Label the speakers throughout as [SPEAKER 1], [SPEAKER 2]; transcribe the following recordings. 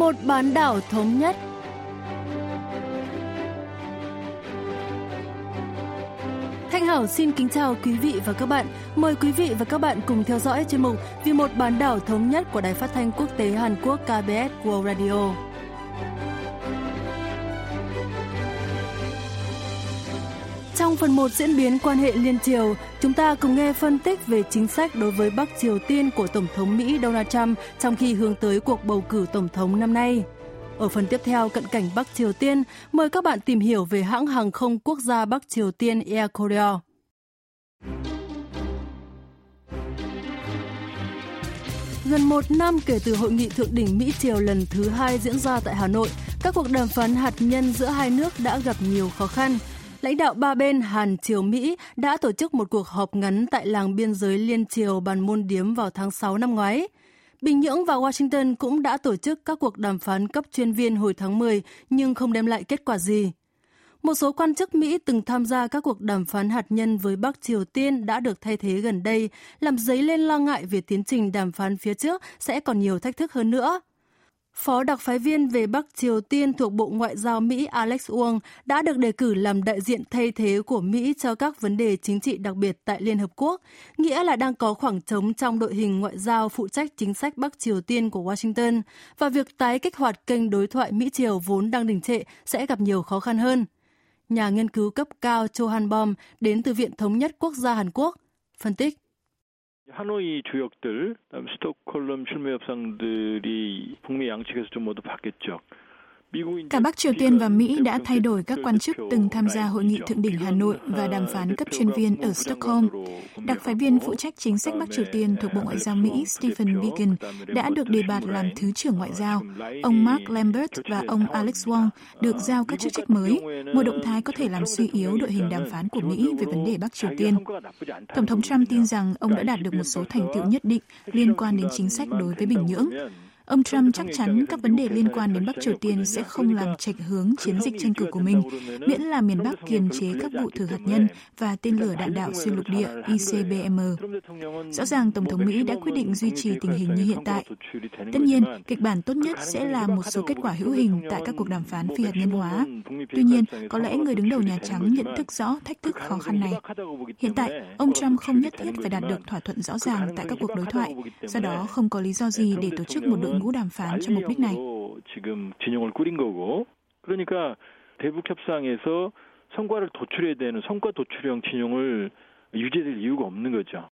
[SPEAKER 1] một bán đảo thống nhất. Thanh Hảo xin kính chào quý vị và các bạn. Mời quý vị và các bạn cùng theo dõi chuyên mục Vì một bán đảo thống nhất của Đài Phát thanh Quốc tế Hàn Quốc KBS World Radio. Trong phần 1 diễn biến quan hệ liên triều, chúng ta cùng nghe phân tích về chính sách đối với Bắc Triều Tiên của Tổng thống Mỹ Donald Trump trong khi hướng tới cuộc bầu cử Tổng thống năm nay. Ở phần tiếp theo cận cảnh Bắc Triều Tiên, mời các bạn tìm hiểu về hãng hàng không quốc gia Bắc Triều Tiên Air Korea. Gần một năm kể từ hội nghị thượng đỉnh Mỹ Triều lần thứ hai diễn ra tại Hà Nội, các cuộc đàm phán hạt nhân giữa hai nước đã gặp nhiều khó khăn lãnh đạo ba bên Hàn Triều Mỹ đã tổ chức một cuộc họp ngắn tại làng biên giới Liên Triều Bàn Môn Điếm vào tháng 6 năm ngoái. Bình Nhưỡng và Washington cũng đã tổ chức các cuộc đàm phán cấp chuyên viên hồi tháng 10 nhưng không đem lại kết quả gì. Một số quan chức Mỹ từng tham gia các cuộc đàm phán hạt nhân với Bắc Triều Tiên đã được thay thế gần đây, làm dấy lên lo ngại về tiến trình đàm phán phía trước sẽ còn nhiều thách thức hơn nữa. Phó đặc phái viên về Bắc Triều Tiên thuộc Bộ Ngoại giao Mỹ Alex Wong đã được đề cử làm đại diện thay thế của Mỹ cho các vấn đề chính trị đặc biệt tại Liên Hợp Quốc, nghĩa là đang có khoảng trống trong đội hình ngoại giao phụ trách chính sách Bắc Triều Tiên của Washington và việc tái kích hoạt kênh đối thoại Mỹ-Triều vốn đang đình trệ sẽ gặp nhiều khó khăn hơn. Nhà nghiên cứu cấp cao Cho Han Bom đến từ Viện Thống nhất Quốc gia Hàn Quốc phân tích.
[SPEAKER 2] 하노이 주역들, 스톡홀름 실무 협상들이 북미 양측에서 좀 모두 바뀌었죠.
[SPEAKER 3] Cả Bắc Triều Tiên và Mỹ đã thay đổi các quan chức từng tham gia hội nghị thượng đỉnh Hà Nội và đàm phán cấp chuyên viên ở Stockholm. Đặc phái viên phụ trách chính sách Bắc Triều Tiên thuộc Bộ Ngoại giao Mỹ Stephen Biegun đã được đề bạt làm Thứ trưởng Ngoại giao. Ông Mark Lambert và ông Alex Wong được giao các chức trách mới, một động thái có thể làm suy yếu đội hình đàm phán của Mỹ về vấn đề Bắc Triều Tiên. Tổng thống Trump tin rằng ông đã đạt được một số thành tựu nhất định liên quan đến chính sách đối với Bình Nhưỡng. Ông Trump chắc chắn các vấn đề liên quan đến Bắc Triều Tiên sẽ không làm chệch hướng chiến dịch tranh cử của mình, miễn là miền Bắc kiềm chế các vụ thử hạt nhân và tên lửa đạn đạo xuyên lục địa ICBM. Rõ ràng Tổng thống Mỹ đã quyết định duy trì tình hình như hiện tại. Tất nhiên, kịch bản tốt nhất sẽ là một số kết quả hữu hình tại các cuộc đàm phán phi hạt nhân hóa. Tuy nhiên, có lẽ người đứng đầu Nhà Trắng nhận thức rõ thách thức khó khăn này. Hiện tại, ông Trump không nhất thiết phải đạt được thỏa thuận rõ ràng tại các cuộc đối thoại, do đó không có lý do gì để tổ chức một đội ngũ đàm phán cho mục đích này.
[SPEAKER 2] 지금 진영을 꾸린 거고 그러니까 대북 협상에서 성과를 도출해야 되는 성과 도출형 진영을 유지될 이유가 없는 거죠.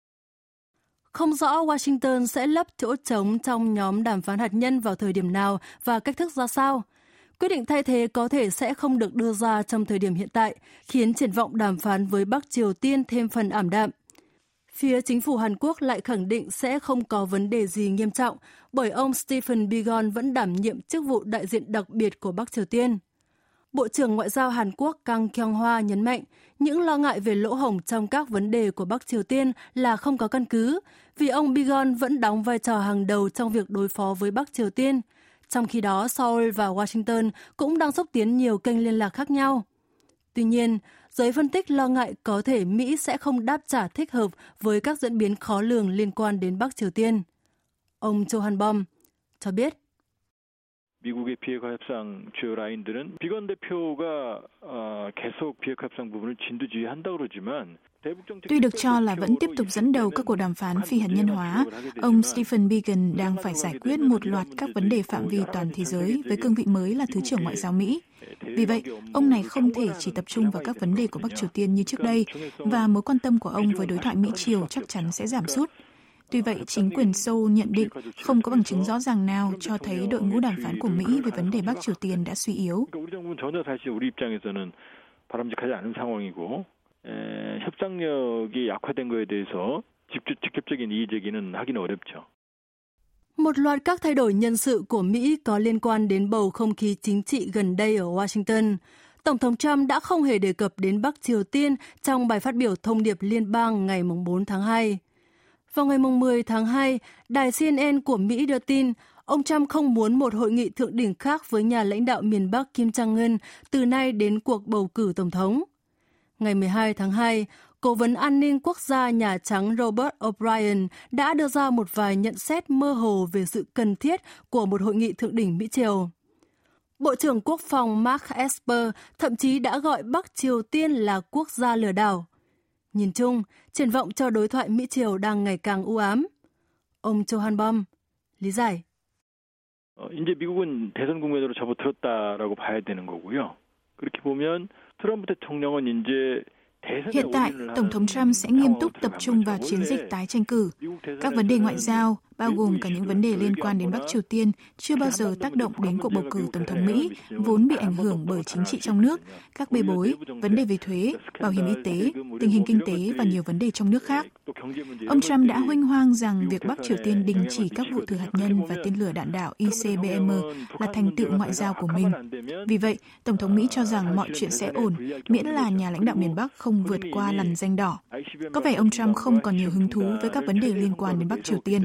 [SPEAKER 1] Không rõ Washington sẽ lấp chỗ trống trong nhóm đàm phán hạt nhân vào thời điểm nào và cách thức ra sao. Quyết định thay thế có thể sẽ không được đưa ra trong thời điểm hiện tại, khiến triển vọng đàm phán với Bắc Triều Tiên thêm phần ảm đạm. Phía chính phủ Hàn Quốc lại khẳng định sẽ không có vấn đề gì nghiêm trọng bởi ông Stephen Bigon vẫn đảm nhiệm chức vụ đại diện đặc biệt của Bắc Triều Tiên. Bộ trưởng Ngoại giao Hàn Quốc Kang Kyung Hwa nhấn mạnh những lo ngại về lỗ hổng trong các vấn đề của Bắc Triều Tiên là không có căn cứ, vì ông Bigon vẫn đóng vai trò hàng đầu trong việc đối phó với Bắc Triều Tiên. Trong khi đó, Seoul và Washington cũng đang xúc tiến nhiều kênh liên lạc khác nhau. Tuy nhiên, giới phân tích lo ngại có thể Mỹ sẽ không đáp trả thích hợp với các diễn biến khó lường liên quan đến Bắc Triều Tiên. Ông Johan Bom cho biết.
[SPEAKER 2] 미국의 비핵화 협상 주요 라인들은 비건 대표가 어, 계속 비핵화 협상 부분을 진두지휘한다 그러지만
[SPEAKER 3] Tuy được cho là vẫn tiếp tục dẫn đầu các cuộc đàm phán phi hạt nhân hóa, ông Stephen Biegun đang phải giải quyết một loạt các vấn đề phạm vi toàn thế giới với cương vị mới là Thứ trưởng Ngoại giao Mỹ. Vì vậy, ông này không thể chỉ tập trung vào các vấn đề của Bắc Triều Tiên như trước đây, và mối quan tâm của ông với đối thoại Mỹ-Triều chắc chắn sẽ giảm sút. Tuy vậy, chính quyền Seoul nhận định không có bằng chứng rõ ràng nào cho thấy đội ngũ đàm phán của Mỹ về vấn đề Bắc Triều Tiên đã suy yếu.
[SPEAKER 2] 협상력이 약화된 거에 대해서 직접, 직접적인 이의 제기는 하기는 어렵죠.
[SPEAKER 1] Một loạt các thay đổi nhân sự của Mỹ có liên quan đến bầu không khí chính trị gần đây ở Washington. Tổng thống Trump đã không hề đề cập đến Bắc Triều Tiên trong bài phát biểu thông điệp liên bang ngày 4 tháng 2. Vào ngày 10 tháng 2, đài CNN của Mỹ đưa tin ông Trump không muốn một hội nghị thượng đỉnh khác với nhà lãnh đạo miền Bắc Kim Jong-un từ nay đến cuộc bầu cử tổng thống. Ngày 12 tháng 2, Cố vấn an ninh quốc gia Nhà Trắng Robert O'Brien đã đưa ra một vài nhận xét mơ hồ về sự cần thiết của một hội nghị thượng đỉnh Mỹ-Triều. Bộ trưởng Quốc phòng Mark Esper thậm chí đã gọi Bắc Triều Tiên là quốc gia lừa đảo. Nhìn chung, triển vọng cho đối thoại Mỹ-Triều đang ngày càng u ám. Ông Johan Bom lý giải.
[SPEAKER 2] 이제 미국은 대선 국면으로 접어들었다라고 봐야 되는 거고요. 그렇게 보면
[SPEAKER 3] Hiện tại, Tổng thống Trump sẽ nghiêm túc tập trung vào chiến dịch tái tranh cử, các vấn đề ngoại giao, bao gồm cả những vấn đề liên quan đến Bắc Triều Tiên, chưa bao giờ tác động đến cuộc bầu cử Tổng thống Mỹ, vốn bị ảnh hưởng bởi chính trị trong nước, các bê bối, vấn đề về thuế, bảo hiểm y tế, tình hình kinh tế và nhiều vấn đề trong nước khác. Ông Trump đã hoanh hoang rằng việc Bắc Triều Tiên đình chỉ các vụ thử hạt nhân và tên lửa đạn đạo ICBM là thành tựu ngoại giao của mình. Vì vậy, Tổng thống Mỹ cho rằng mọi chuyện sẽ ổn, miễn là nhà lãnh đạo miền Bắc không vượt qua lằn danh đỏ. Có vẻ ông Trump không còn nhiều hứng thú với các vấn đề liên quan đến Bắc Triều Tiên.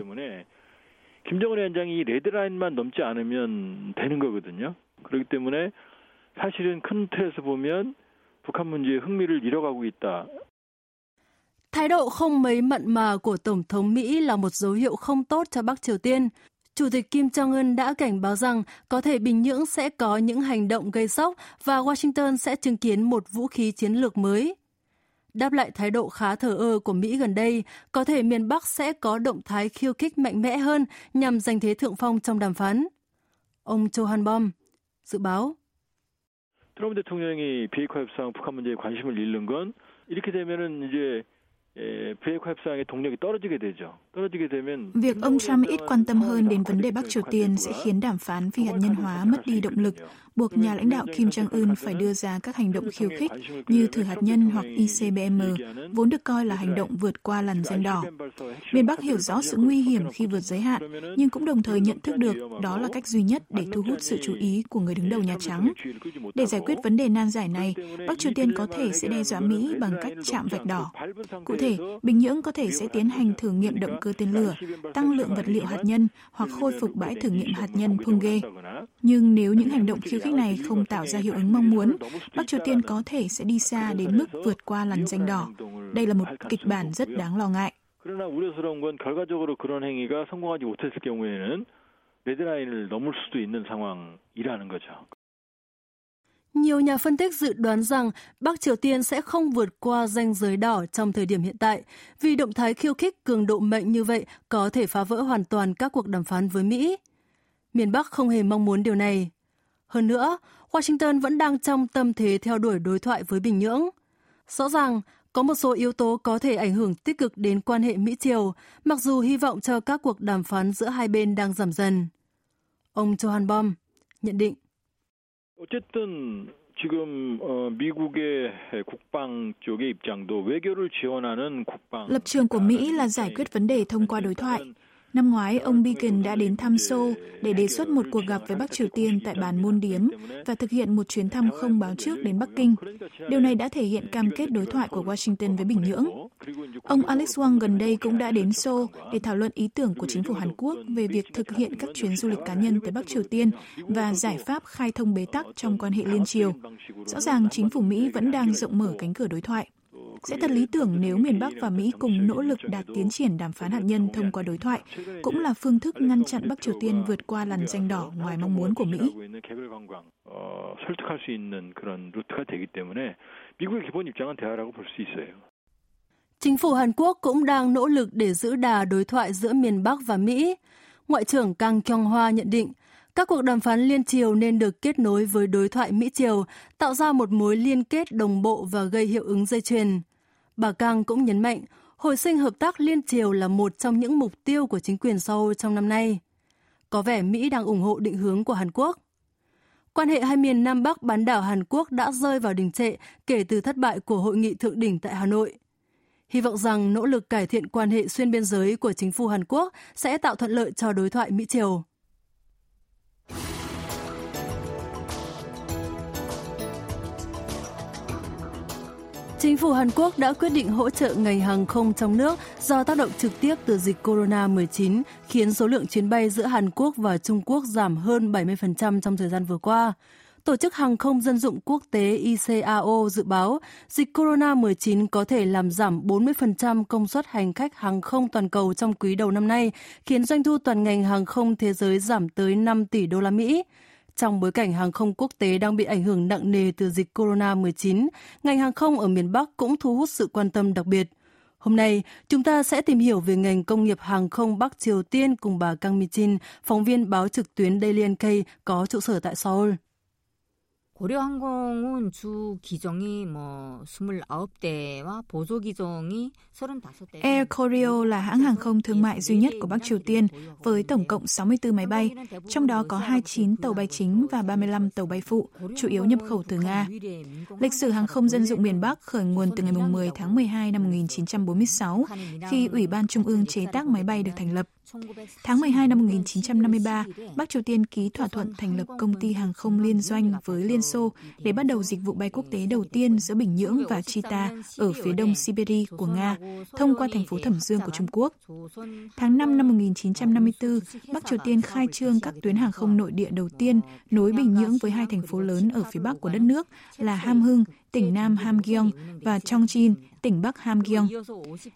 [SPEAKER 2] 김정은 위원장이 레드라인만 넘지 않으면 되는 거거든요. 그렇기 때문에 사실은 큰 틀에서 보면 북한 문제에 흥미를 잃어가고 있다.
[SPEAKER 1] Thái độ không mấy mặn mà của Tổng thống Mỹ là một dấu hiệu không tốt cho Bắc Triều Tiên. Chủ tịch Kim Jong-un đã cảnh báo rằng có thể Bình Nhưỡng sẽ có những hành động gây sốc và Washington sẽ chứng kiến một vũ khí chiến lược mới. Đáp lại thái độ khá thờ ơ của Mỹ gần đây, có thể miền Bắc sẽ có động thái khiêu khích mạnh mẽ hơn nhằm giành thế thượng phong trong đàm phán. Ông Johan Bom dự báo.
[SPEAKER 2] 트럼프 대통령이 비핵화 협상 북한 문제에 관심을 잃는 건 이렇게 되면은 이제
[SPEAKER 3] Việc ông Trump ít quan tâm hơn đến vấn đề Bắc Triều Tiên sẽ khiến đàm phán phi hạt nhân hóa mất đi động lực, buộc nhà lãnh đạo Kim Jong-un phải đưa ra các hành động khiêu khích như thử hạt nhân hoặc ICBM, vốn được coi là hành động vượt qua làn danh đỏ. Miền Bắc hiểu rõ sự nguy hiểm khi vượt giới hạn, nhưng cũng đồng thời nhận thức được đó là cách duy nhất để thu hút sự chú ý của người đứng đầu Nhà Trắng. Để giải quyết vấn đề nan giải này, Bắc Triều Tiên có thể sẽ đe dọa Mỹ bằng cách chạm vạch đỏ. Cụ thể, Bình Nhưỡng có thể sẽ tiến hành thử nghiệm động cơ tên lửa, tăng lượng vật liệu hạt nhân hoặc khôi phục bãi thử nghiệm hạt nhân Punggye. Nhưng nếu những hành động khiêu khích này không tạo ra hiệu ứng mong muốn, Bắc Triều Tiên có thể sẽ đi xa đến mức vượt qua làn danh đỏ. Đây là một kịch bản rất đáng lo ngại.
[SPEAKER 2] 그러나 우려스러운 건 결과적으로 그런 행위가 성공하지 못했을 경우에는 레드라인을 넘을 수도 있는 상황이라는 거죠.
[SPEAKER 1] Nhiều nhà phân tích dự đoán rằng Bắc Triều Tiên sẽ không vượt qua ranh giới đỏ trong thời điểm hiện tại, vì động thái khiêu khích cường độ mạnh như vậy có thể phá vỡ hoàn toàn các cuộc đàm phán với Mỹ. Miền Bắc không hề mong muốn điều này. Hơn nữa, Washington vẫn đang trong tâm thế theo đuổi đối thoại với Bình Nhưỡng. Rõ ràng, có một số yếu tố có thể ảnh hưởng tích cực đến quan hệ Mỹ-Triều, mặc dù hy vọng cho các cuộc đàm phán giữa hai bên đang giảm dần. Ông Johan Bom nhận định.
[SPEAKER 2] 어쨌든 지금 어, 미국의 국방 쪽의 입장도 외교를 지원하는 국방
[SPEAKER 3] lập trường của Mỹ là giải quyết vấn đề thông qua đối thoại. Năm ngoái, ông Biden đã đến thăm Seoul để đề xuất một cuộc gặp với Bắc Triều Tiên tại bàn môn điếm và thực hiện một chuyến thăm không báo trước đến Bắc Kinh. Điều này đã thể hiện cam kết đối thoại của Washington với Bình Nhưỡng. Ông Alex Wang gần đây cũng đã đến Seoul để thảo luận ý tưởng của chính phủ Hàn Quốc về việc thực hiện các chuyến du lịch cá nhân tới Bắc Triều Tiên và giải pháp khai thông bế tắc trong quan hệ liên triều. Rõ ràng chính phủ Mỹ vẫn đang rộng mở cánh cửa đối thoại. Sẽ thật lý tưởng nếu miền Bắc và Mỹ cùng nỗ lực đạt tiến triển đàm phán hạt nhân thông qua đối thoại, cũng là phương thức ngăn chặn Bắc Triều Tiên vượt qua làn danh đỏ ngoài mong muốn của Mỹ.
[SPEAKER 1] Chính phủ Hàn Quốc cũng đang nỗ lực để giữ đà đối thoại giữa miền Bắc và Mỹ. Ngoại trưởng Kang Kyung-hwa nhận định, các cuộc đàm phán liên triều nên được kết nối với đối thoại Mỹ-Triều, tạo ra một mối liên kết đồng bộ và gây hiệu ứng dây chuyền. Bà Kang cũng nhấn mạnh, hồi sinh hợp tác liên triều là một trong những mục tiêu của chính quyền Seoul trong năm nay. Có vẻ Mỹ đang ủng hộ định hướng của Hàn Quốc. Quan hệ hai miền Nam Bắc bán đảo Hàn Quốc đã rơi vào đình trệ kể từ thất bại của hội nghị thượng đỉnh tại Hà Nội. Hy vọng rằng nỗ lực cải thiện quan hệ xuyên biên giới của chính phủ Hàn Quốc sẽ tạo thuận lợi cho đối thoại Mỹ-Triều. Chính phủ Hàn Quốc đã quyết định hỗ trợ ngành hàng không trong nước do tác động trực tiếp từ dịch corona-19 khiến số lượng chuyến bay giữa Hàn Quốc và Trung Quốc giảm hơn 70% trong thời gian vừa qua. Tổ chức Hàng không Dân dụng Quốc tế ICAO dự báo dịch corona-19 có thể làm giảm 40% công suất hành khách hàng không toàn cầu trong quý đầu năm nay, khiến doanh thu toàn ngành hàng không thế giới giảm tới 5 tỷ đô la Mỹ. Trong bối cảnh hàng không quốc tế đang bị ảnh hưởng nặng nề từ dịch corona-19, ngành hàng không ở miền Bắc cũng thu hút sự quan tâm đặc biệt. Hôm nay, chúng ta sẽ tìm hiểu về ngành công nghiệp hàng không Bắc Triều Tiên cùng bà Kang Mi-jin, phóng viên báo trực tuyến Daily NK có trụ sở tại Seoul.
[SPEAKER 4] 고려항공은 주 기종이 뭐 29대와 보조 기종이 35대.
[SPEAKER 3] Air Koryo là hãng hàng không thương mại duy nhất của Bắc Triều Tiên với tổng cộng 64 máy bay, trong đó có 29 tàu bay chính và 35 tàu bay phụ, chủ yếu nhập khẩu từ Nga. Lịch sử hàng không dân dụng miền Bắc khởi nguồn từ ngày 10 tháng 12 năm 1946 khi Ủy ban Trung ương chế tác máy bay được thành lập. Tháng 12 năm 1953, Bắc Triều Tiên ký thỏa thuận thành lập công ty hàng không liên doanh với Liên Xô để bắt đầu dịch vụ bay quốc tế đầu tiên giữa Bình Nhưỡng và Chita ở phía đông Siberia của Nga, thông qua thành phố Thẩm Dương của Trung Quốc. Tháng 5 năm 1954, Bắc Triều Tiên khai trương các tuyến hàng không nội địa đầu tiên nối Bình Nhưỡng với hai thành phố lớn ở phía bắc của đất nước là Ham Hưng, tỉnh Nam Hamgyong và Chongjin, tỉnh Bắc Hamgyong.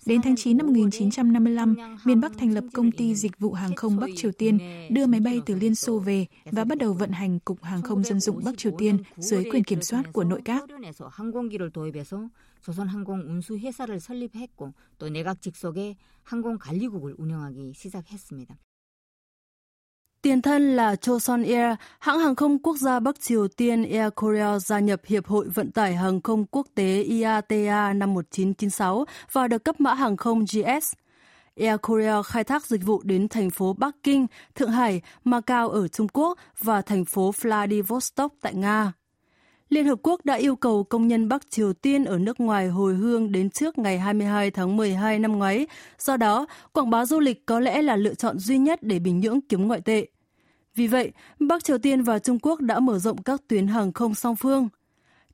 [SPEAKER 3] Đến tháng 9 năm 1955, miền Bắc thành lập công ty dịch vụ hàng không Bắc Triều Tiên, đưa máy bay từ Liên Xô về và bắt đầu vận hành Cục Hàng không Dân dụng Bắc Triều Tiên dưới quyền kiểm soát của nội các.
[SPEAKER 4] 조선항공 운수회사를 설립했고 또 내각 직속의 항공관리국을 운영하기 시작했습니다.
[SPEAKER 1] Tiền thân là Choson Air, hãng hàng không quốc gia Bắc Triều Tiên Air Korea gia nhập Hiệp hội Vận tải Hàng không Quốc tế IATA năm 1996 và được cấp mã hàng không GS. Air Korea khai thác dịch vụ đến thành phố Bắc Kinh, Thượng Hải, Macau ở Trung Quốc và thành phố Vladivostok tại Nga. Liên Hợp Quốc đã yêu cầu công nhân Bắc Triều Tiên ở nước ngoài hồi hương đến trước ngày 22 tháng 12 năm ngoái. Do đó, quảng bá du lịch có lẽ là lựa chọn duy nhất để Bình Nhưỡng kiếm ngoại tệ. Vì vậy, Bắc Triều Tiên và Trung Quốc đã mở rộng các tuyến hàng không song phương.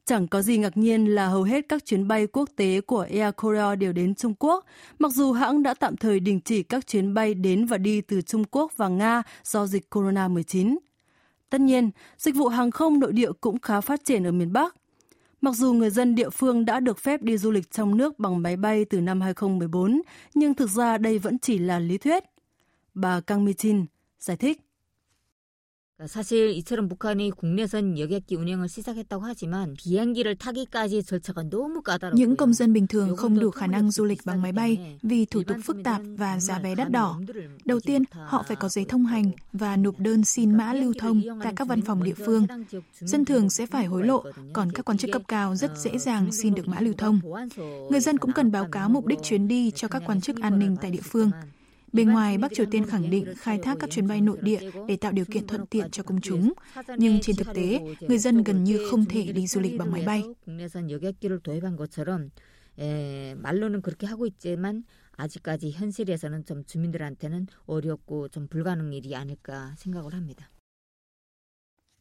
[SPEAKER 1] Chẳng có gì ngạc nhiên là hầu hết các chuyến bay quốc tế của Air Korea đều đến Trung Quốc, mặc dù hãng đã tạm thời đình chỉ các chuyến bay đến và đi từ Trung Quốc và Nga do dịch corona-19. Tất nhiên, dịch vụ hàng không nội địa cũng khá phát triển ở miền Bắc. Mặc dù người dân địa phương đã được phép đi du lịch trong nước bằng máy bay từ năm 2014, nhưng thực ra đây vẫn chỉ là lý thuyết. Bà Kang Mi-jin giải thích.
[SPEAKER 4] 사실 이처럼 북한이 국내선 여객기 운행을 시작했다고 하지만 비행기를 타기까지 절차가 너무 까다롭고
[SPEAKER 3] Những công dân bình thường không đủ khả năng du lịch bằng máy bay vì thủ tục phức tạp và giá vé đắt đỏ. Đầu tiên, họ phải có giấy thông hành và nộp đơn xin mã lưu thông tại các văn phòng địa phương. Dân thường sẽ phải hối lộ, còn các quan chức cấp cao rất dễ dàng xin được mã lưu thông. Người dân cũng cần báo cáo mục đích chuyến đi cho các quan chức an ninh tại địa phương. Bên ngoài, Bắc Triều Tiên khẳng định khai thác các chuyến bay nội địa để tạo điều kiện thuận tiện cho công chúng. Nhưng trên thực tế, người dân gần như không thể đi du lịch bằng máy bay.
[SPEAKER 4] 말로는 그렇게 하고 있지만 아직까지 현실에서는 좀 주민들한테는 어렵고 좀 불가능 일이 아닐까 생각을 합니다.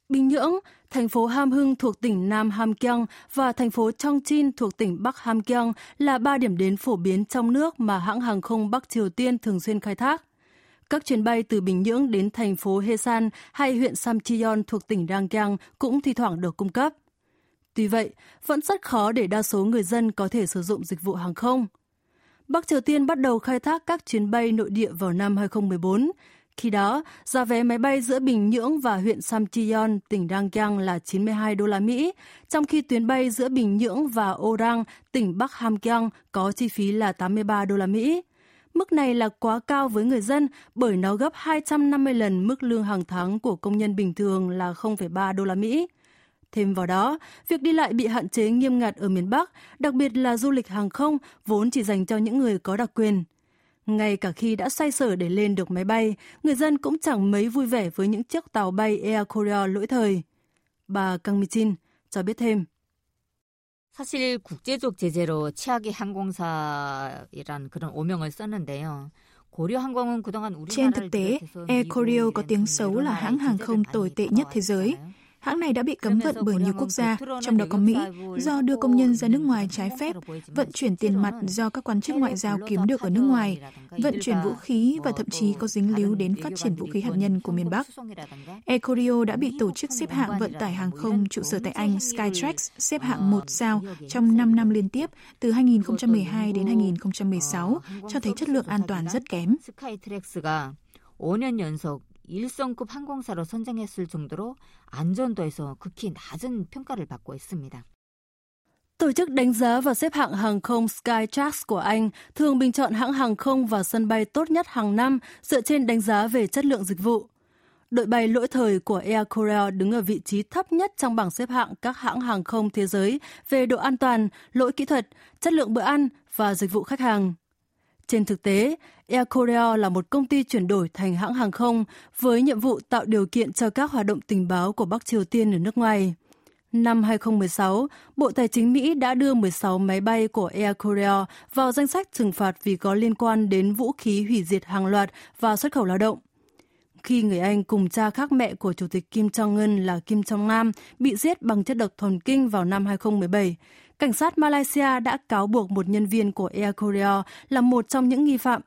[SPEAKER 1] Bình Nhưỡng, thành phố Ham Hưng thuộc tỉnh Nam Ham Kyong và thành phố Chongqing thuộc tỉnh Bắc Ham Kyong là ba điểm đến phổ biến trong nước mà hãng hàng không Bắc Triều Tiên thường xuyên khai thác. Các chuyến bay từ Bình Nhưỡng đến thành phố Hesan hay huyện Samcheon thuộc tỉnh Rangkyang cũng thi thoảng được cung cấp. Tuy vậy, vẫn rất khó để đa số người dân có thể sử dụng dịch vụ hàng không. Bắc Triều Tiên bắt đầu khai thác các chuyến bay nội địa vào năm 2014, khi đó, giá vé máy bay giữa Bình Nhưỡng và huyện Samcheon, tỉnh Rangkyang là 92 đô la Mỹ, trong khi tuyến bay giữa Bình Nhưỡng và Orang, tỉnh Bắc Hamgyong có chi phí là 83 đô la Mỹ. Mức này là quá cao với người dân bởi nó gấp 250 lần mức lương hàng tháng của công nhân bình thường là 0,3 đô la Mỹ. Thêm vào đó, việc đi lại bị hạn chế nghiêm ngặt ở miền Bắc, đặc biệt là du lịch hàng không vốn chỉ dành cho những người có đặc quyền. Ngay cả khi đã xoay sở để lên được máy bay, người dân cũng chẳng mấy vui vẻ với những chiếc tàu bay Air Korea lỗi thời. Bà Kang Mi-jin cho biết thêm.
[SPEAKER 4] 사실 국제적 제재로 치아기 항공사이란 그런 오명을 썼는데요.
[SPEAKER 3] Trên thực tế, Air Koryo có tiếng xấu là hãng hàng không tồi tệ nhất thế giới. Hãng này đã bị cấm vận bởi nhiều quốc gia, trong đó có Mỹ, do đưa công nhân ra nước ngoài trái phép, vận chuyển tiền mặt do các quan chức ngoại giao kiếm được ở nước ngoài, vận chuyển vũ khí và thậm chí có dính líu đến phát triển vũ khí hạt nhân của miền Bắc. Air Koryo đã bị tổ chức xếp hạng vận tải hàng không trụ sở tại Anh Skytrax xếp hạng một sao trong 5 năm liên tiếp từ 2012 đến 2016, cho thấy chất lượng an toàn rất kém.
[SPEAKER 4] 5년 연속 1성급 항공사로 선정했을 정도로 안전도에서 극히 낮은 평가를 받고 있습니다.
[SPEAKER 1] Tổ chức đánh giá và xếp hạng hàng không Skytrax của Anh thường bình chọn hãng hàng không và sân bay tốt nhất hàng năm dựa trên đánh giá về chất lượng dịch vụ. Đội bay lỗi thời của Air Korea đứng ở vị trí thấp nhất trong bảng xếp hạng các hãng hàng không thế giới về độ an toàn, lỗi kỹ thuật, chất lượng bữa ăn và dịch vụ khách hàng. Trên thực tế, Air Korea là một công ty chuyển đổi thành hãng hàng không với nhiệm vụ tạo điều kiện cho các hoạt động tình báo của Bắc Triều Tiên ở nước ngoài. Năm 2016, Bộ Tài chính Mỹ đã đưa 16 máy bay của Air Korea vào danh sách trừng phạt vì có liên quan đến vũ khí hủy diệt hàng loạt và xuất khẩu lao động. Khi người Anh cùng cha khác mẹ của Chủ tịch Kim Jong-un là Kim Jong-nam bị giết bằng chất độc thần kinh vào năm 2017, cảnh sát Malaysia đã cáo buộc một nhân viên của Air Korea là một trong những nghi phạm.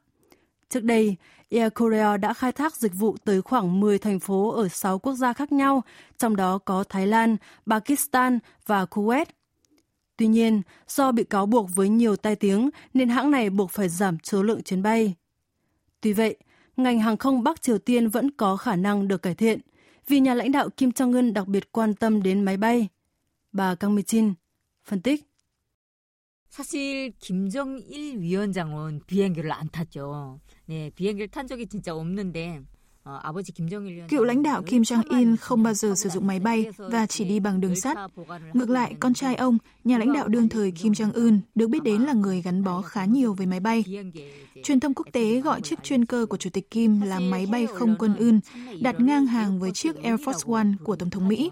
[SPEAKER 1] Trước đây, Air Korea đã khai thác dịch vụ tới khoảng 10 thành phố ở 6 quốc gia khác nhau, trong đó có Thái Lan, Pakistan và Kuwait. Tuy nhiên, do bị cáo buộc với nhiều tai tiếng nên hãng này buộc phải giảm số lượng chuyến bay. Tuy vậy, ngành hàng không Bắc Triều Tiên vẫn có khả năng được cải thiện vì nhà lãnh đạo Kim Jong-un đặc biệt quan tâm đến máy bay. Bà Kang Mi-chin phân tích.
[SPEAKER 4] 사실 김정일 위원장은 비행기를 안 탔죠. 네, 비행기를 탄 적이 진짜 없는데
[SPEAKER 3] Cựu lãnh đạo Kim Jong-il không bao giờ sử dụng máy bay và chỉ đi bằng đường sắt. Ngược lại, con trai ông, nhà lãnh đạo đương thời Kim Jong-un, được biết đến là người gắn bó khá nhiều với máy bay. Truyền thông quốc tế gọi chiếc chuyên cơ của Chủ tịch Kim là máy bay không quân ưn, đặt ngang hàng với chiếc Air Force One của Tổng thống Mỹ.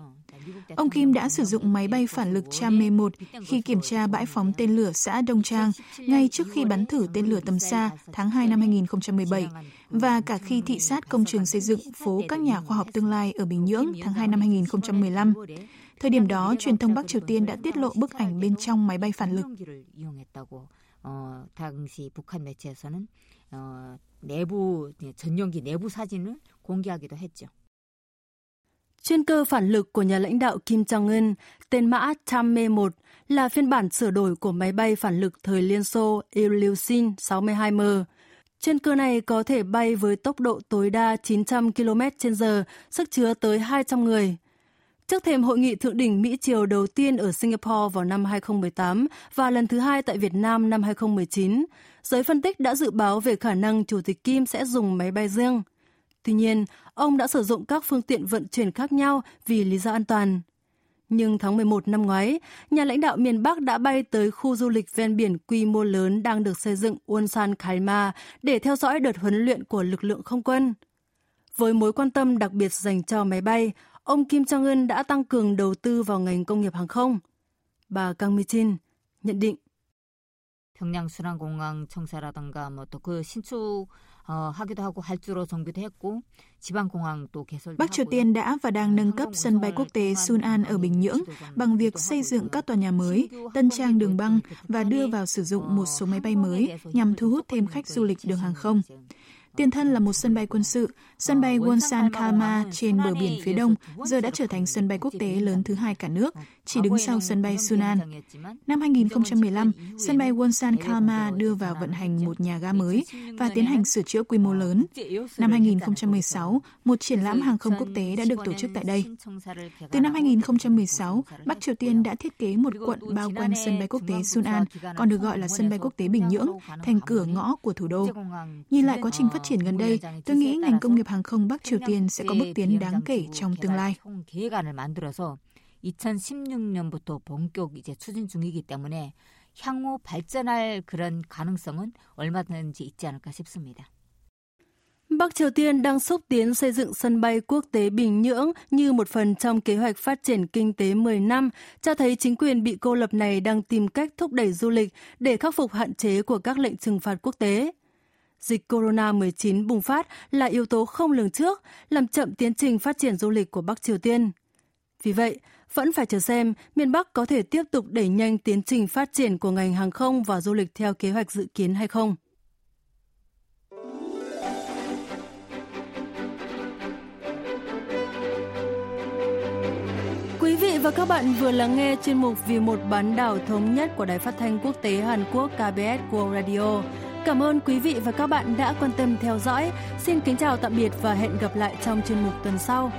[SPEAKER 3] Ông Kim đã sử dụng máy bay phản lực Chame-1 khi kiểm tra bãi phóng tên lửa xã Đông Trang ngay trước khi bắn thử tên lửa tầm xa tháng 2 năm 2017 và cả khi thị sát công trường xây dựng phố các nhà khoa học tương lai ở Bình Nhưỡng tháng 2 năm 2015. Thời điểm đó, truyền thông Bắc Triều Tiên đã tiết lộ bức ảnh bên trong máy bay phản lực. 당시 북한 매체에서는 내부 전용기 내부 사진을 공개하기도 했죠.
[SPEAKER 1] Chuyên cơ phản lực của nhà lãnh đạo Kim Jong-un, tên mã Tamme-1 là phiên bản sửa đổi của máy bay phản lực thời Liên Xô Ilyushin 62M. Chuyên cơ này có thể bay với tốc độ tối đa 900 km h sức chứa tới 200 người. Trước thềm hội nghị thượng đỉnh Mỹ-Triều đầu tiên ở Singapore vào năm 2018 và lần thứ hai tại Việt Nam năm 2019, giới phân tích đã dự báo về khả năng Chủ tịch Kim sẽ dùng máy bay riêng – Tuy nhiên, ông đã sử dụng các phương tiện vận chuyển khác nhau vì lý do an toàn. Nhưng tháng 11 năm ngoái, nhà lãnh đạo miền Bắc đã bay tới khu du lịch ven biển quy mô lớn đang được xây dựng Wonsan Kalma để theo dõi đợt huấn luyện của lực lượng không quân. Với mối quan tâm đặc biệt dành cho máy bay, ông Kim Jong-un đã tăng cường đầu tư vào ngành công nghiệp hàng không. Bà Kang Mi-chin nhận định.
[SPEAKER 4] 평양 순환공항 청사라든가 뭐또그 신축 하기도 하고 할주로 정비도 했고 지방공항 또 개설도
[SPEAKER 3] Bắc Triều Tiên đã và đang nâng cấp sân bay quốc tế Sun An ở Bình Nhưỡng bằng việc xây dựng các tòa nhà mới, tân trang đường băng và đưa vào sử dụng một số máy bay mới nhằm thu hút thêm khách du lịch đường hàng không. Tiền thân là một sân bay quân sự, sân bay Wonsan Kalma trên bờ biển phía đông giờ đã trở thành sân bay quốc tế lớn thứ hai cả nước, chỉ đứng sau sân bay Sunan. Năm 2015, sân bay Wonsan Kalma đưa vào vận hành một nhà ga mới và tiến hành sửa chữa quy mô lớn. Năm 2016, một triển lãm hàng không quốc tế đã được tổ chức tại đây. Từ năm 2016, Bắc Triều Tiên đã thiết kế một quận bao quanh sân bay quốc tế Sunan, còn được gọi là sân bay quốc tế Bình Nhưỡng, thành cửa ngõ của thủ đô. Nhìn lại quá trình phát triển gần đây, tôi nghĩ ngành công nghiệp hàng không Bắc Triều Tiên sẽ có bước tiến đáng kể trong tương lai.
[SPEAKER 4] 2016년부터 본격 이제 추진 중이기 때문에 향후 발전할 그런 가능성은 얼마든지 있지 않을까 싶습니다.
[SPEAKER 1] Bắc Triều Tiên đang xúc tiến xây dựng sân bay quốc tế Bình Nhưỡng như một phần trong kế hoạch phát triển kinh tế 10 năm, cho thấy chính quyền bị cô lập này đang tìm cách thúc đẩy du lịch để khắc phục hạn chế của các lệnh trừng phạt quốc tế. Dịch corona-19 bùng phát là yếu tố không lường trước, làm chậm tiến trình phát triển du lịch của Bắc Triều Tiên. Vì vậy, vẫn phải chờ xem, miền Bắc có thể tiếp tục đẩy nhanh tiến trình phát triển của ngành hàng không và du lịch theo kế hoạch dự kiến hay không. Quý vị và các bạn vừa lắng nghe chuyên mục Vì một bán đảo thống nhất của Đài Phát thanh Quốc tế Hàn Quốc KBS World Radio. Cảm ơn quý vị và các bạn đã quan tâm theo dõi. Xin kính chào tạm biệt và hẹn gặp lại trong chuyên mục tuần sau.